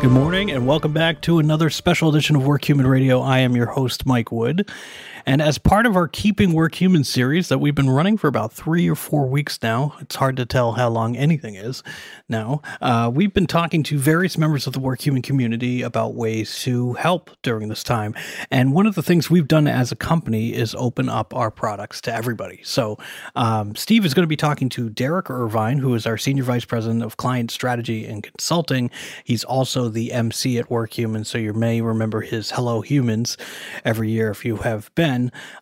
Good morning, and welcome back to another special edition of Work Human Radio. I am your host, Mike Wood. And as part of our Keeping Work Human series that we've been running for about three or four weeks now, it's hard to tell how long anything is now, uh, we've been talking to various members of the Work Human community about ways to help during this time. And one of the things we've done as a company is open up our products to everybody. So um, Steve is going to be talking to Derek Irvine, who is our Senior Vice President of Client Strategy and Consulting. He's also the MC at Work Human, so you may remember his Hello Humans every year if you have been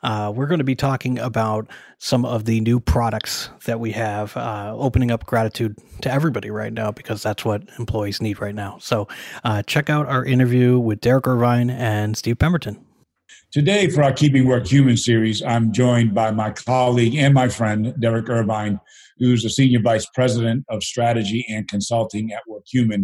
uh, we're going to be talking about some of the new products that we have, uh, opening up gratitude to everybody right now because that's what employees need right now. So uh, check out our interview with Derek Irvine and Steve Pemberton. Today, for our Keeping Work Human series, I'm joined by my colleague and my friend, Derek Irvine, who's the Senior Vice President of Strategy and Consulting at WorkHuman.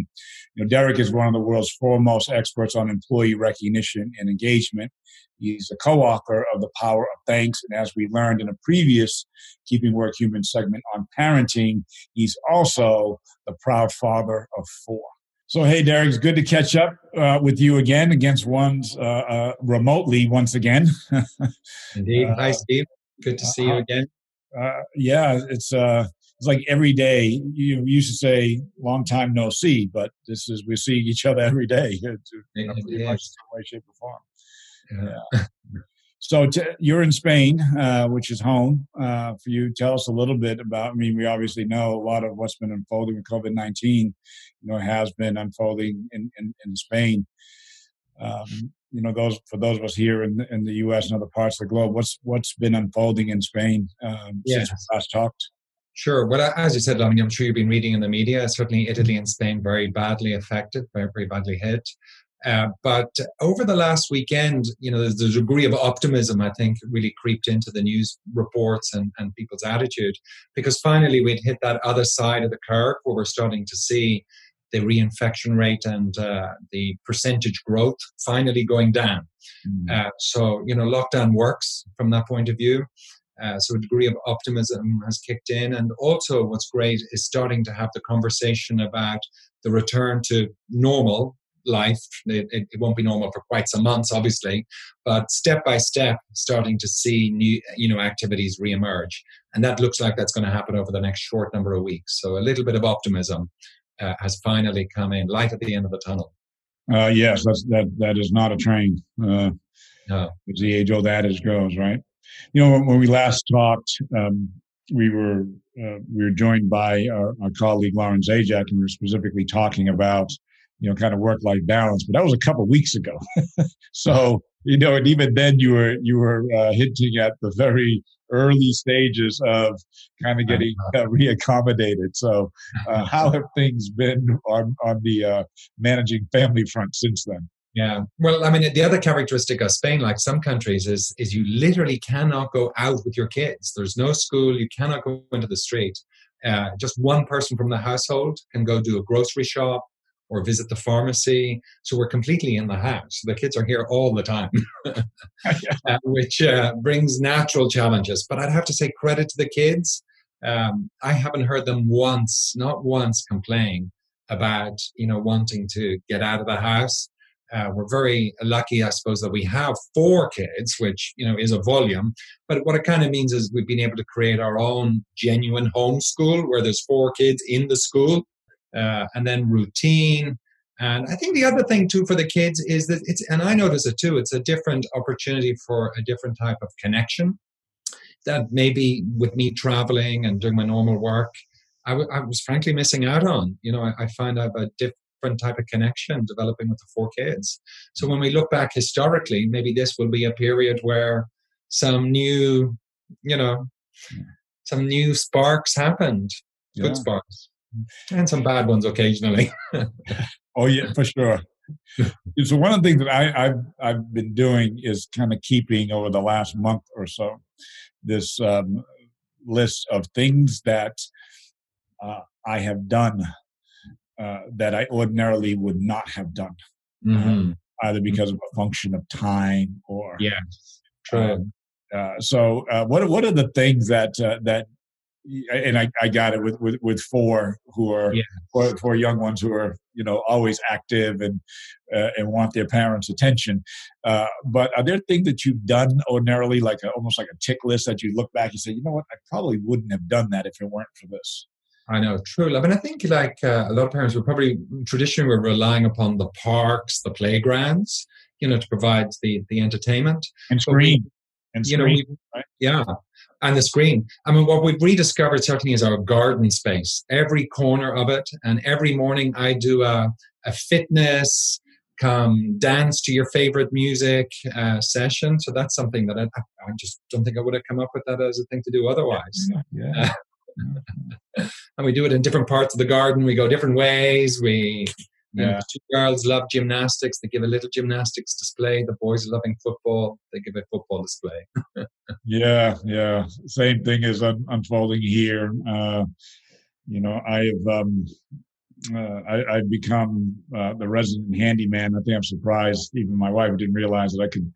You know, Derek is one of the world's foremost experts on employee recognition and engagement. He's a co-author of The Power of Thanks, and as we learned in a previous Keeping Work Human segment on parenting, he's also the proud father of four. So, hey, Derek, it's good to catch up uh, with you again against ones uh, uh, remotely once again. Indeed. Hi, Steve. Good to see you uh-huh. again. Uh, yeah, it's uh, it's like every day. You used to say long time no see, but this is we see each other every day. It's, you know, pretty much some way, shape, or form. Yeah. so t- you're in Spain, uh, which is home uh, for you. Tell us a little bit about. I mean, we obviously know a lot of what's been unfolding with COVID nineteen. You know, has been unfolding in in, in Spain. Um, you know, those for those of us here in in the U.S. and other parts of the globe, what's what's been unfolding in Spain um, since we last talked? Sure. Well, as you said, I mean, I'm sure you've been reading in the media. Certainly, Italy and Spain very badly affected, very, very badly hit. Uh, but over the last weekend, you know, there's a degree of optimism, I think, really creeped into the news reports and, and people's attitude because finally we'd hit that other side of the curve where we're starting to see the reinfection rate and uh, the percentage growth finally going down. Mm. Uh, so, you know, lockdown works from that point of view. Uh, so a degree of optimism has kicked in. And also, what's great is starting to have the conversation about the return to normal life. It, it, it, won't be normal for quite some months, obviously, but step by step, starting to see new, you know, activities reemerge, and that looks like that's going to happen over the next short number of weeks. So a little bit of optimism uh, has finally come in, light at the end of the tunnel. Uh, yes, that's, that that is not a train. Uh, no. As the age-old adage goes, right? You know, when, when we last talked, um, we were uh, we were joined by our, our colleague Lauren Zajac, and we were specifically talking about you know, kind of work life balance. But that was a couple weeks ago. so, you know, and even then you were, you were uh, hinting at the very early stages of kind of getting uh, reaccommodated. So, uh, how have things been on, on the uh, managing family front since then? Yeah. Well, I mean, the other characteristic of Spain, like some countries, is is you literally cannot go out with your kids. There's no school. You cannot go into the street. Uh, just one person from the household can go do a grocery shop, or visit the pharmacy. So we're completely in the house. The kids are here all the time, uh, which uh, brings natural challenges. But I'd have to say credit to the kids. Um, I haven't heard them once, not once, complain about you know wanting to get out of the house. Uh, we're very lucky, I suppose, that we have four kids, which you know is a volume. But what it kind of means is we've been able to create our own genuine homeschool where there's four kids in the school uh, and then routine. And I think the other thing too for the kids is that it's, and I notice it too, it's a different opportunity for a different type of connection that maybe with me traveling and doing my normal work, I, w- I was frankly missing out on. You know, I, I find I have a different type of connection developing with the four kids. So when we look back historically, maybe this will be a period where some new, you know, some new sparks happened, good sparks and some bad ones occasionally. oh yeah, for sure. so one of the things that I, have I've been doing is kind of keeping over the last month or so this um, list of things that uh, I have done uh, that I ordinarily would not have done, mm-hmm. uh, either because of a function of time or yeah. Um, uh, so, uh, what what are the things that uh, that and I, I got it with, with, with four who are yeah. four, four young ones who are you know always active and uh, and want their parents' attention. Uh, but are there things that you've done ordinarily, like a, almost like a tick list that you look back and say, you know what, I probably wouldn't have done that if it weren't for this. I know, true. I mean, I think like uh, a lot of parents were probably traditionally were relying upon the parks, the playgrounds, you know, to provide the the entertainment and screen. We, and screen, you know, right? yeah, and the screen. I mean, what we've rediscovered certainly is our garden space. Every corner of it, and every morning I do a, a fitness, come dance to your favorite music uh, session. So that's something that I, I, just don't think I would have come up with that as a thing to do otherwise. Yeah. yeah. and we do it in different parts of the garden. We go different ways. We yeah. know, two girls love gymnastics. They give a little gymnastics display. The boys are loving football. They give a football display. yeah, yeah. Same thing is un- unfolding here. Uh, you know, I've um, uh, I, have become uh, the resident handyman. I think I'm surprised. Even my wife didn't realize that I could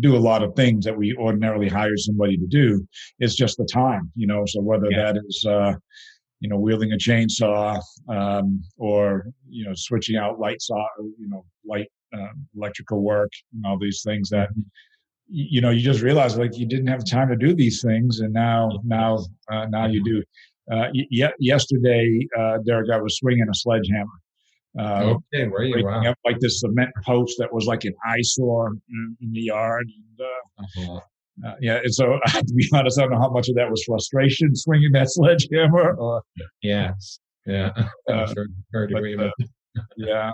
do a lot of things that we ordinarily hire somebody to do. It's just the time, you know. So whether yeah. that is uh, you know, wielding a chainsaw, um, or you know, switching out light saw, you know, light uh, electrical work, and all these things that mm-hmm. you know you just realize like you didn't have time to do these things, and now now uh, now you do. Uh, y- yesterday, uh, Derek, I was swinging a sledgehammer. Uh, okay, where you wow. up like this cement post that was like an eyesore in, in the yard. And, uh, uh-huh. Uh, yeah, and so to be honest, I don't know how much of that was frustration swinging that sledgehammer. Or, yes, yeah, uh, sure, to agree uh, yeah.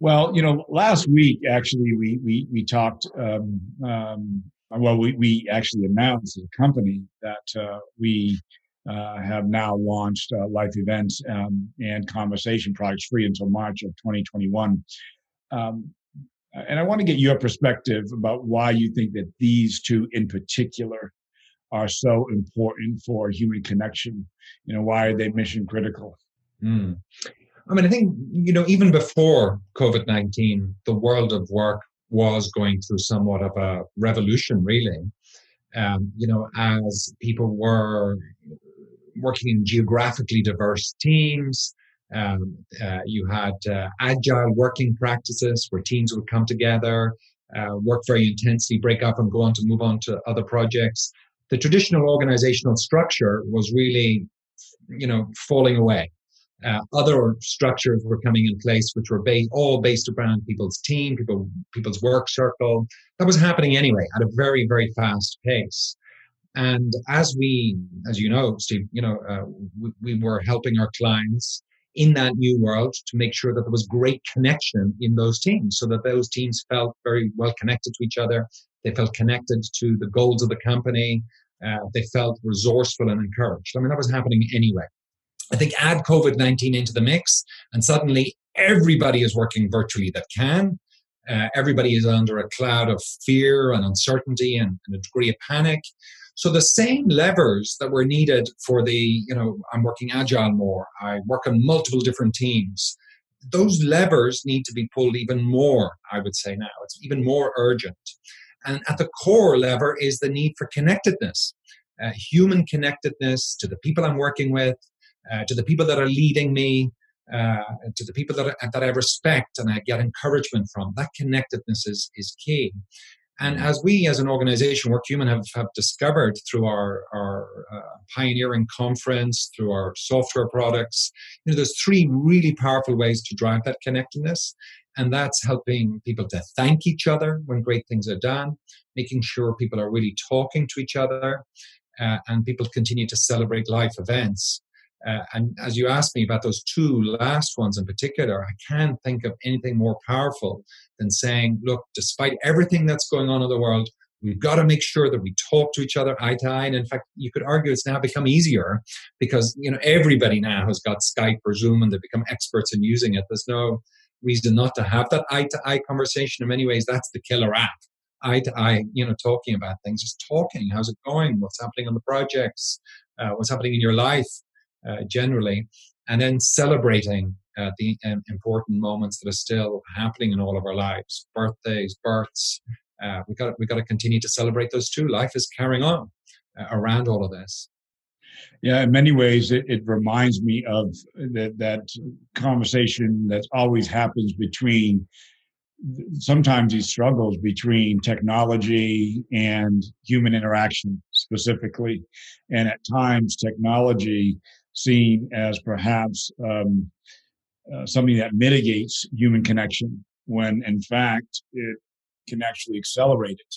Well, you know, last week actually we we we talked. Um, um, well, we we actually announced as a company that uh, we uh, have now launched uh, life events um, and conversation products free until March of 2021. Um, and I want to get your perspective about why you think that these two in particular are so important for human connection. You know, why are they mission critical? Mm. I mean, I think, you know, even before COVID 19, the world of work was going through somewhat of a revolution, really. Um, you know, as people were working in geographically diverse teams, um, uh, you had uh, agile working practices where teams would come together, uh, work very intensely, break up, and go on to move on to other projects. The traditional organizational structure was really, you know, falling away. Uh, other structures were coming in place, which were based, all based around people's team, people, people's work circle. That was happening anyway at a very, very fast pace. And as we, as you know, Steve, you know, uh, we, we, were helping our clients in that new world to make sure that there was great connection in those teams so that those teams felt very well connected to each other. They felt connected to the goals of the company. Uh, they felt resourceful and encouraged. I mean, that was happening anyway. I think add COVID 19 into the mix, and suddenly everybody is working virtually that can. Uh, everybody is under a cloud of fear and uncertainty and, and a degree of panic. So the same levers that were needed for the, you know, I'm working agile more, I work on multiple different teams. Those levers need to be pulled even more, I would say now. It's even more urgent. And at the core lever is the need for connectedness, uh, human connectedness to the people I'm working with, uh, to the people that are leading me, uh, to the people that, that I respect and I get encouragement from. That connectedness is, is key. And mm. as we as an organization, WorkHuman, have, have discovered through our, our uh, pioneering conference, through our software products, you know, there's three really powerful ways to drive that connectedness. And that's helping people to thank each other when great things are done, making sure people are really talking to each other, uh, and people continue to celebrate life events. Uh, and as you asked me about those two last ones in particular, I can't think of anything more powerful than saying, look, despite everything that's going on in the world, we've got to make sure that we talk to each other eye to eye. And in fact, you could argue it's now become easier because, you know, everybody now has got Skype or Zoom and they've become experts in using it. There's no reason not to have that eye to eye conversation. In many ways, that's the killer app. Eye to eye, you know, talking about things, just talking. How's it going? What's happening on the projects? Uh, what's happening in your life? Uh, generally, and then celebrating uh, the um, important moments that are still happening in all of our lives, birthdays, births. Uh, we got we got to continue to celebrate those too. Life is carrying on around all of this. Yeah, in many ways, it, it reminds me of that that conversation that always happens between sometimes these struggles between technology and human interaction specifically, and at times technology seen as perhaps um, uh, something that mitigates human connection when in fact it can actually accelerate it.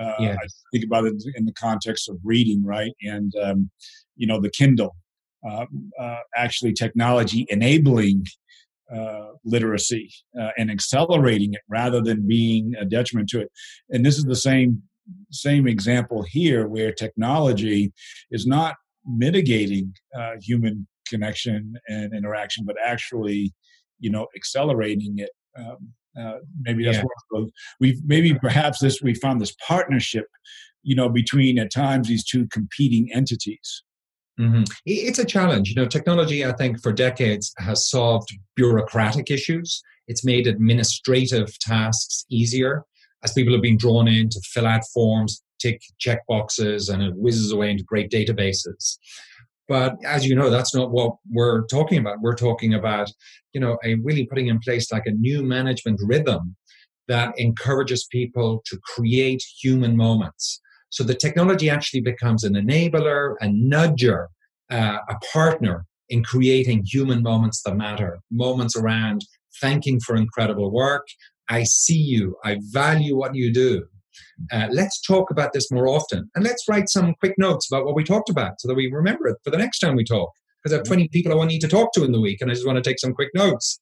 Uh, yes. I think about it in the context of reading, right? And um, you know, the Kindle, uh, uh, actually technology enabling uh, literacy uh, and accelerating it rather than being a detriment to it. And this is the same same example here, where technology is not mitigating uh, human connection and interaction, but actually, you know, accelerating it. Um, uh, maybe that's yeah. what we've maybe perhaps this we found this partnership, you know, between at times these two competing entities. Mm-hmm. It's a challenge. You know, technology, I think, for decades has solved bureaucratic issues. It's made administrative tasks easier as people have been drawn in to fill out forms, tick check boxes, and it whizzes away into great databases. But as you know, that's not what we're talking about. We're talking about, you know, a really putting in place like a new management rhythm that encourages people to create human moments. So the technology actually becomes an enabler, a nudger, uh, a partner in creating human moments that matter. Moments around thanking for incredible work. I see you. I value what you do. Uh, let's talk about this more often. And let's write some quick notes about what we talked about so that we remember it for the next time we talk. Because I have 20 people I want need to talk to in the week, and I just want to take some quick notes.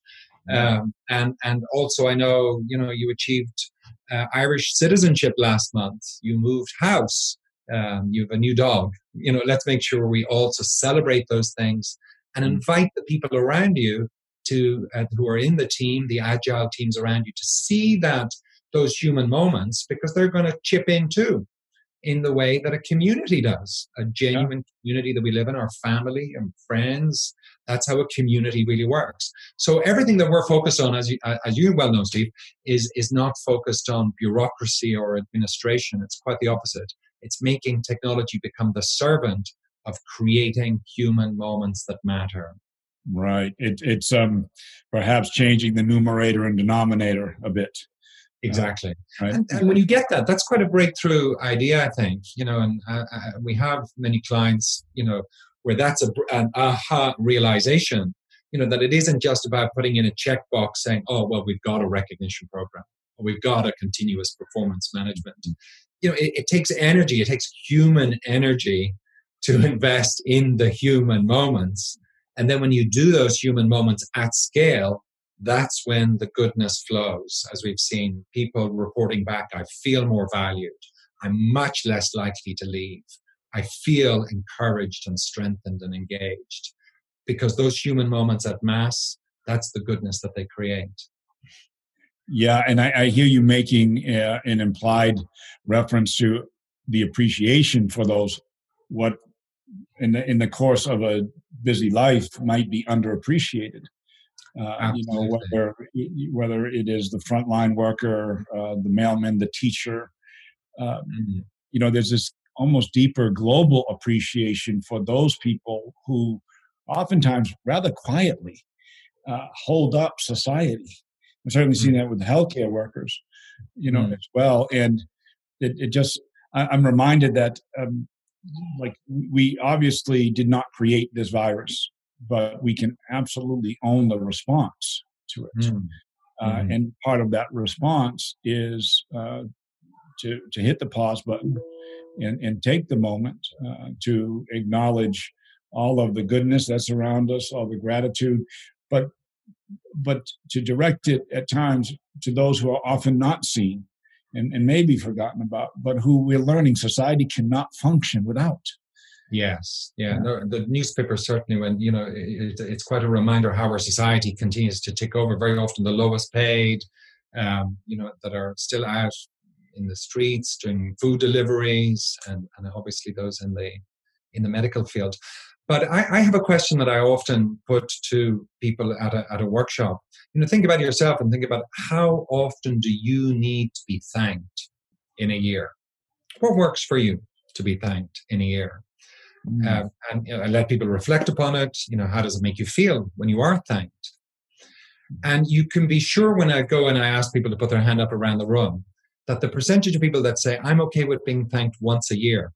Um, and and also, I know you know you achieved uh, Irish citizenship last month. You moved house. Um, you have a new dog. You know, let's make sure we also celebrate those things and mm. invite the people around you to uh, who are in the team, the agile teams around you, to see that those human moments because they're going to chip in too in the way that a community does a genuine yeah. community that we live in our family and friends. That's how a community really works. So everything that we're focused on as you, as you well know steve is is not focused on bureaucracy or administration. It's quite the opposite. It's making technology become the servant of creating human moments that matter. Right. It, it's um perhaps changing the numerator and denominator a bit Exactly. Right. And, and, when you get that, that's quite a breakthrough idea, I think. You know, and uh, uh, we have many clients, you know, where that's a, an aha realization, you know, that it isn't just about putting in a checkbox saying, oh, well, we've got a recognition program or we've got a continuous performance management. You know, it, it takes energy, it takes human energy to invest in the human moments. And then when you do those human moments at scale, that's when the goodness flows. As we've seen, people reporting back, I feel more valued. I'm much less likely to leave. I feel encouraged and strengthened and engaged. Because those human moments at Mass, that's the goodness that they create. Yeah, and I, I hear you making uh, an implied reference to the appreciation for those what in the in the course of a busy life might be underappreciated. Uh, you know whether whether it is the frontline worker, uh, the mailman, the teacher. Uh, mm-hmm. You know, there's this almost deeper global appreciation for those people who, oftentimes, rather quietly, uh, hold up society. I've certainly mm-hmm. seen that with the healthcare workers, you know, mm-hmm. as well. And it, it just, I, am reminded that, um, like, we obviously did not create this virus but we can absolutely own the response to it. Mm. Uh, mm-hmm. and part of that response is uh, to, to hit the pause button and, and take the moment uh, to acknowledge all of the goodness that's around us, all the gratitude, but but to direct it at times to those who are often not seen and, and may be forgotten about, but who we're learning society cannot function without. Yes, yeah. The, the, newspaper certainly, when you know, it, it's quite a reminder how our society continues to take over. Very often, the lowest paid, um, you know, that are still out in the streets doing food deliveries, and, and obviously those in the in the medical field. But I, I, have a question that I often put to people at a, at a workshop. You know, think about yourself and think about how often do you need to be thanked in a year? What works for you to be thanked in a year? Mm. uh, and you know, let people reflect upon it. You know, how does it make you feel when you are thanked? And you can be sure when I go and I ask people to put their hand up around the room that the percentage of people that say, I'm okay with being thanked once a year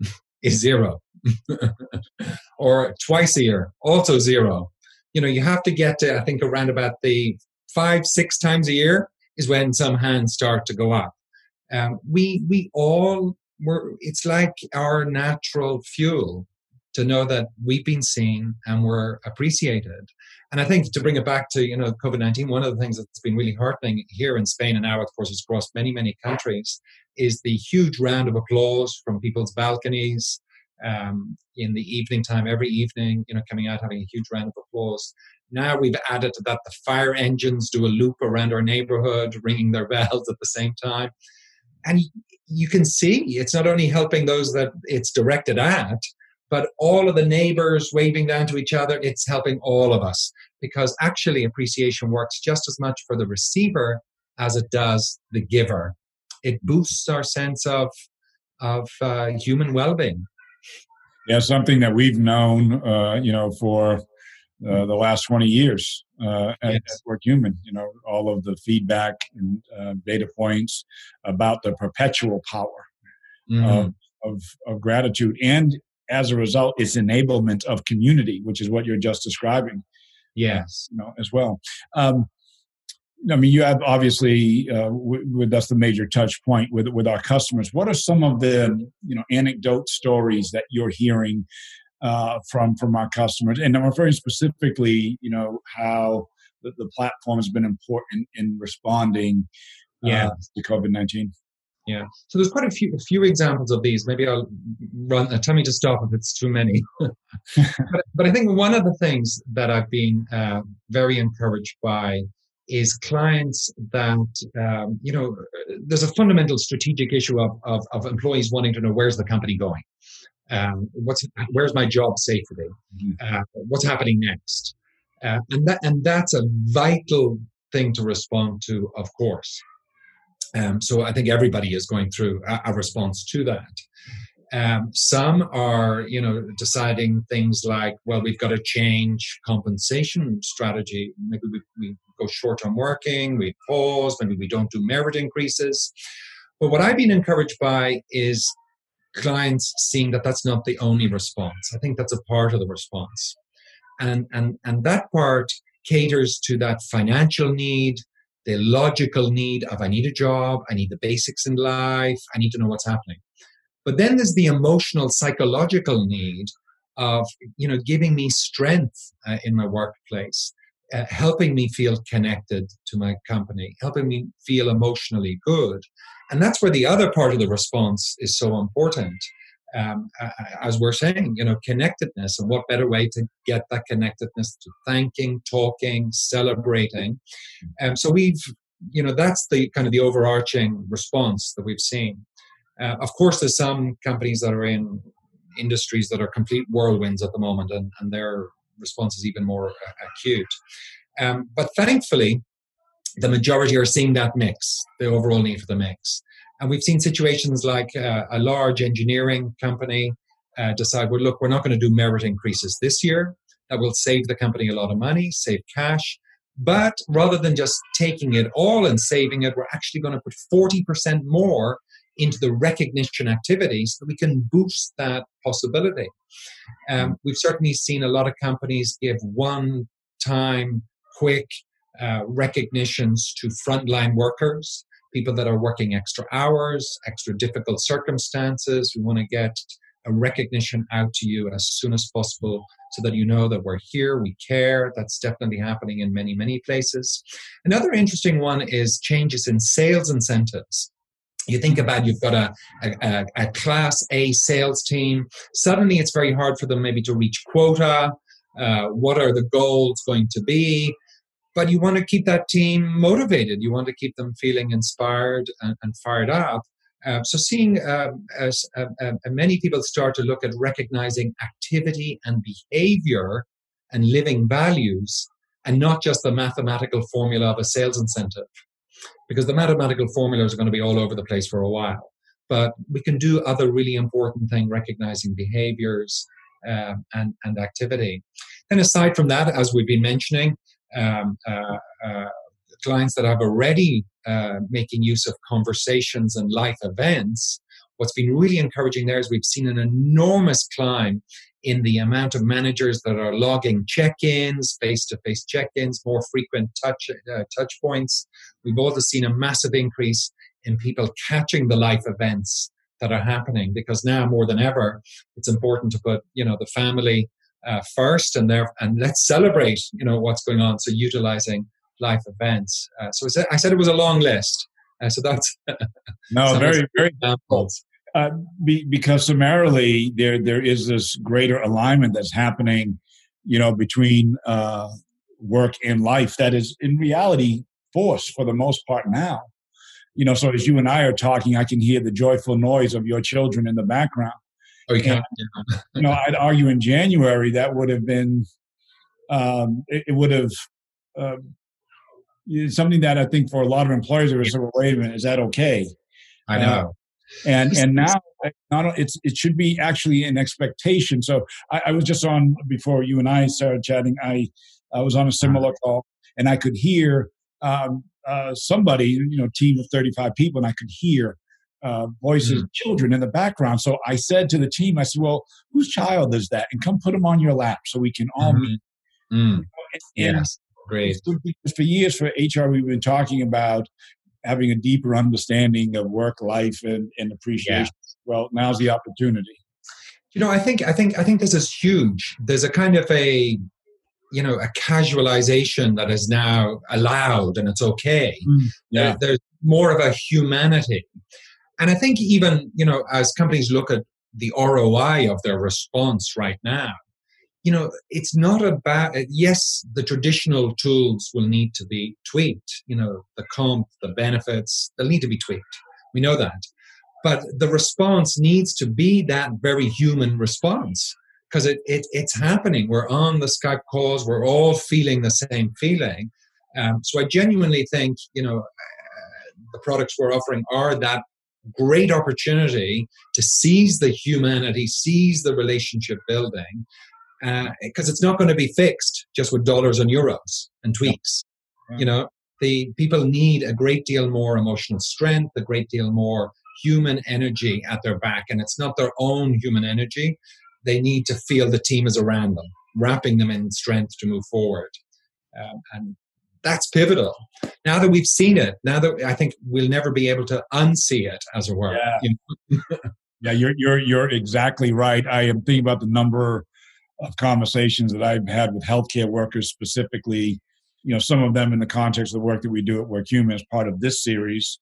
is zero. or twice a year, also zero. You know, you have to get to, I think, around about the five, six times a year is when some hands start to go up. Um, we we all were. It's like our natural fuel to know that we've been seen and we're appreciated. And I think to bring it back to you know COVID nineteen, one of the things that's been really heartening here in Spain and now, of course, it's across many many countries, is the huge round of applause from people's balconies um, in the evening time every evening. You know, coming out having a huge round of applause. Now we've added to that the fire engines do a loop around our neighborhood, ringing their bells at the same time. And you can see it's not only helping those that it's directed at, but all of the neighbors waving down to each other, it's helping all of us because actually appreciation works just as much for the receiver as it does the giver. It boosts our sense of, of uh, human well being. Yeah, something that we've known, uh, you know, for uh, the last 20 years uh, at, yes. at Human. You know, all of the feedback and uh, data points about the perpetual power mm-hmm. of, of, of gratitude. And as a result, it's enablement of community, which is what you're just describing. Yes. You know, as well. Um, I mean, you have obviously uh, with that's the major touch point with with our customers. What are some of the you know anecdote stories that you're hearing uh, from from our customers. And I'm referring specifically, you know, how the, the platform has been important in responding uh, yeah. to COVID nineteen. Yeah. So there's quite a few a few examples of these. Maybe I'll run. Uh, tell me to stop if it's too many. but, but, I think one of the things that I've been uh, very encouraged by is clients that um, you know there's a fundamental strategic issue of, of, of employees wanting to know where's the company going um, what's where's my job safety? Mm-hmm. Uh, what's happening next? Uh, and that and that's a vital thing to respond to, of course. Um, so I think everybody is going through a, a response to that. Um, some are, you know, deciding things like, well, we've got to change compensation strategy. Maybe we, we go short-term working, we pause, maybe we don't do merit increases. But what I've been encouraged by is clients seeing that that's not the only response. I think that's a part of the response. And, and, and that part caters to that financial need, the logical need of I need a job, I need the basics in life, I need to know what's happening. But then there's the emotional, psychological need of you know giving me strength uh, in my workplace, uh, helping me feel connected to my company, helping me feel emotionally good, and that's where the other part of the response is so important. Um, as we're saying, you know, connectedness, and what better way to get that connectedness to thanking, talking, celebrating. Um, so we've, you know, that's the kind of the overarching response that we've seen. Uh, of course, there's some companies that are in industries that are complete whirlwinds at the moment, and, and their response is even more uh, acute. Um, but thankfully, the majority are seeing that mix, the overall need for the mix. And we've seen situations like uh, a large engineering company uh, decide, well, look, we're not going to do merit increases this year. That will save the company a lot of money, save cash. But rather than just taking it all and saving it, we're actually going to put 40% more into the recognition activities so that we can boost that possibility. Um, we've certainly seen a lot of companies give one time, quick uh, recognitions to frontline workers, people that are working extra hours, extra difficult circumstances. We want to get a recognition out to you as soon as possible so that you know that we're here, we care. That's definitely happening in many, many places. Another interesting one is changes in sales incentives. You think about you've got a, a, a class A sales team. Suddenly, it's very hard for them maybe to reach quota. Uh, what are the goals going to be? but you want to keep that team motivated. You want to keep them feeling inspired and, and fired up. Uh, so, seeing um, as uh, uh, many people start to look at recognizing activity and behavior and living values, and not just the mathematical formula of a sales incentive, because the mathematical formulas are going to be all over the place for a while. but we can do other really important things, recognizing behaviors um, and, and activity. Then, aside from that, as we've been mentioning, um, uh, uh, clients that have already uh, making use of conversations and life events, what's been really encouraging there is we've seen an enormous climb in the amount of managers that are logging check-ins, face-to-face check-ins, more frequent touch uh, touch points. We've also seen a massive increase in people catching the life events that are happening because now more than ever it's important to put you know the family uh, first and there and let's celebrate you know what's going on so utilizing life events uh, so i said I said it was a long list uh, so that's no very very examples. Uh, be, because summarily there there is this greater alignment that's happening you know between uh, work and life that is in reality forced for the most part now you know, so as you and I are talking, I can hear the joyful noise of your children in the background. Oh, you can. you know, I'd argue in January that would have been, um, it, it, would have, uh, something that I think for a lot of employers, they was sort of, wait a minute, is that okay? I know. And and now not it's it should be actually an expectation. So I, I was just on before you and I started chatting. I I was on a similar call, and I could hear um, uh, somebody, you know, team of 35 people, and I could hear uh, voices mm-hmm. children in the background. So I said to the team, I said, well, whose child is that? And come put them on your lap so we can all mm-hmm. meet. Mm. And, yes, great. For years, for HR, we've been talking about having a deeper understanding of work life and, and appreciation. Yeah. Well, now's the opportunity. You know, I think I think I think this is huge. There's a kind of a you know a casualization that is now allowed and it's okay mm, yeah. there's more of a humanity and i think even you know as companies look at the roi of their response right now you know it's not about yes the traditional tools will need to be tweaked you know the comp the benefits they'll need to be tweaked we know that but the response needs to be that very human response because it, it, it's happening. We're on the Skype calls. We're all feeling the same feeling. Um, so I genuinely think, you know, uh, the products we're offering are that great opportunity to seize the humanity, seize the relationship building, because uh, it's not going to be fixed just with dollars and euros and tweaks. Yeah. You know, the people need a great deal more emotional strength, a great deal more human energy at their back, and it's not their own human energy they need to feel the team is around them, wrapping them in strength to move forward. Um, and that's pivotal. Now that we've seen it, now that I think we'll never be able to unsee it, as it were. Yeah, you know? yeah you're, you're, you're exactly right. I am thinking about the number of conversations that I've had with healthcare workers specifically, you know, some of them in the context of the work that we do at WorkHuman as part of this series.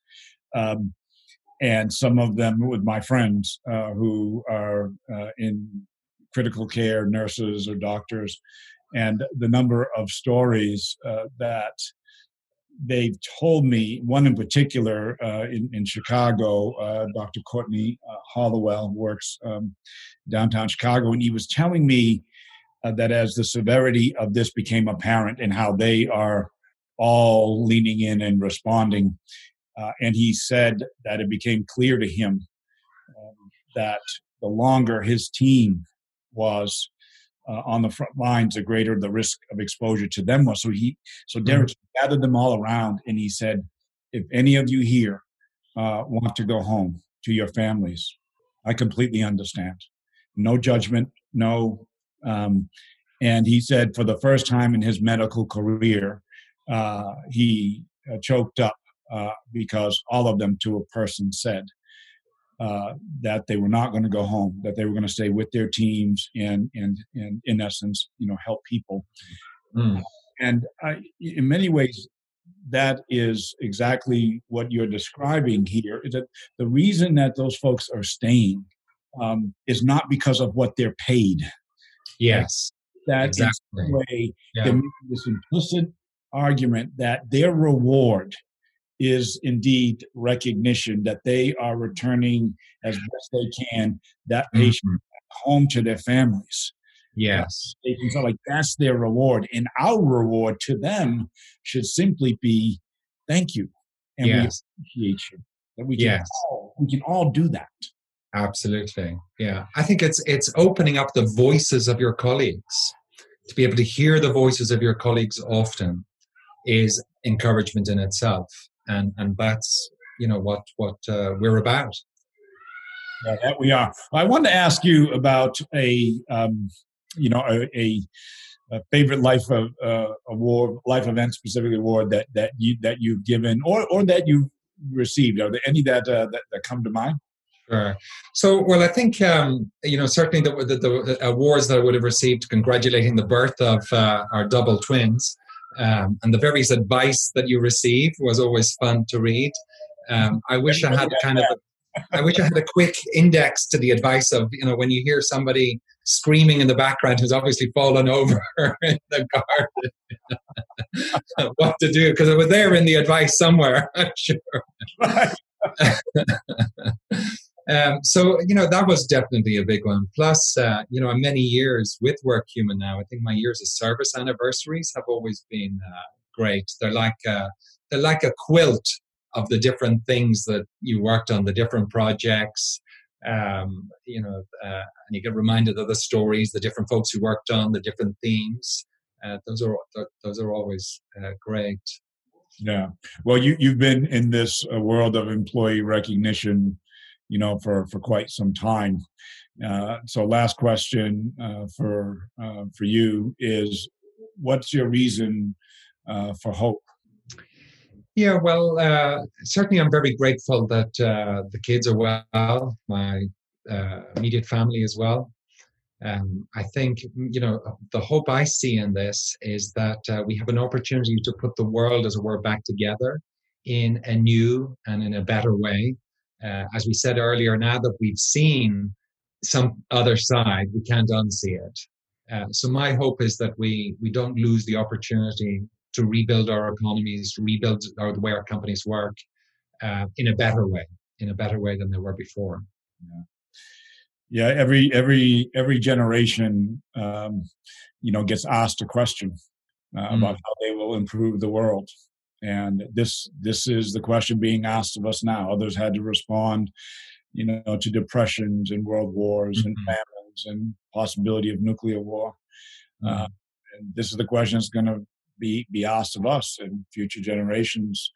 Um, and some of them with my friends uh, who are uh, in critical care, nurses or doctors, and the number of stories uh, that they've told me. One in particular uh, in, in Chicago, uh, Dr. Courtney uh, Hollowell works um, downtown Chicago, and he was telling me that as the severity of this became apparent and how they are all leaning in and responding uh, and he said that it became clear to him um, that the longer his team was uh, on the front lines, the greater the risk of exposure to them was. So he, so mm-hmm. Derek mm-hmm. gathered them all around, and he said, "If any of you here uh, want to go home to your families, I completely understand. No judgment, no." Um, and he said, for the first time in his medical career, uh, he uh, choked up uh, because all of them to a person said uh, that they were not going to go home, that they were going to stay with their teams and, and, and in essence, you know, help people. Mm. And I, in many ways, that is exactly what you're describing here. Is that the reason that those folks are staying um, is not because of what they're paid. Yes, that exactly. way yeah. this implicit argument that their reward is indeed recognition that they are returning as best they can that mm-hmm. patient mm-hmm. home to their families. Yes. They can feel like that's their reward. And our reward to them should simply be thank you. And yes. we appreciate you. that we can yes. all, we can all do that. Absolutely. Yeah. I think it's it's opening up the voices of your colleagues. To be able to hear the voices of your colleagues often is encouragement in itself. And and that's you know what what uh, we're about. Yeah, that we are. I wanted to ask you about a um, you know a, a, favorite life of, uh, award, life event specific award that that you that you've given or or that you've received. Are there any that uh, that, that come to mind? Sure. So, well, I think um, you know certainly the, the, the, awards that I would have received congratulating the birth of uh, our double twins, um, and the various advice that you receive was always fun to read. Um, I wish I had kind of. A, I wish I had a quick index to the advice of you know when you hear somebody screaming in the background who's obviously fallen over in the garden, what to do because it was there in the advice somewhere. I'm sure. Um, so you know that was definitely a big one. Plus, uh, you know, many years with WorkHuman now, I think my years of service anniversaries have always been uh, great. They're like uh, they're like a quilt of the different things that you worked on, the different projects. Um, you know, uh, and you get reminded of the stories, the different folks who worked on, the different themes. Uh, those are those are always uh, great. Yeah. Well, you you've been in this world of employee recognition you know, for for quite some time. Uh, so, last question uh, for uh, for you is, what's your reason uh, for hope? Yeah, well, uh, certainly, I'm very grateful that uh, the kids are well, my immediate family as well. Um, I think you know the hope I see in this is that we have an opportunity to put the world, as it were, back together in a new and in a better way uh, as we said earlier, now that we've seen some other side, we can't unsee it. Uh, so my hope is that we we don't lose the opportunity to rebuild our economies, rebuild our, the way our companies work uh, in a better way, in a better way than they were before. Yeah, yeah every every every generation, um, you know, gets asked a question uh, mm. about how they will improve the world and this this is the question being asked of us now others had to respond you know to depressions and world wars mm-hmm. and famines and possibility of nuclear war uh, mm-hmm. uh, and this is the question that's going to be be asked of us and future generations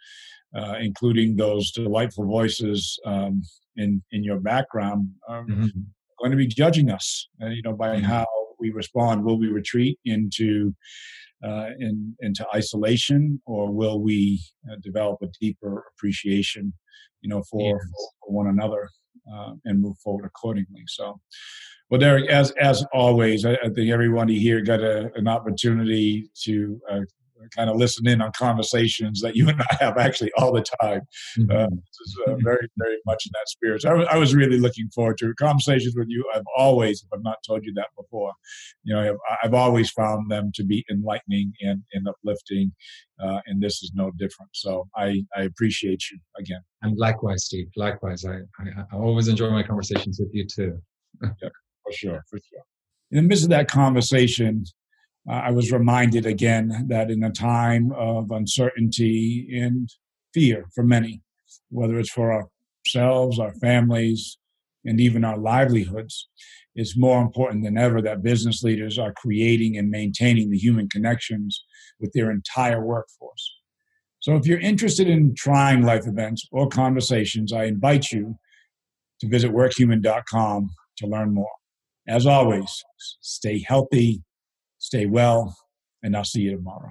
uh, including those delightful voices um, in in your background are mm-hmm. going to be judging us uh, you know by mm-hmm. how we respond will we retreat into uh, in, into isolation, or will we uh, develop a deeper appreciation, you know, for, yes. for one another uh, and move forward accordingly? So, well, Derek, as as always, I, I think everybody here got a, an opportunity to uh, kind of listen in on conversations that you and I have actually all the time. Mm-hmm. Uh, this is uh, very, very much in that spirit. So I, w- I was really looking forward to conversations with you. I've always, if I've not told you that before, you know, I've, I've always found them to be enlightening and, and uplifting, uh, and this is no different. So I, I appreciate you again. And likewise, Steve. Likewise, I, I, I always enjoy my conversations with you too. yeah, for sure, for sure. In the midst of that conversation, Uh, I was reminded again that in a time of uncertainty and fear for many, whether it's for ourselves, our families, and even our livelihoods, it's more important than ever that business leaders are creating and maintaining the human connections with their entire workforce. So if you're interested in trying life events or conversations, I invite you to visit workhuman.com to learn more. As always, stay healthy, Stay well, and I'll see you tomorrow.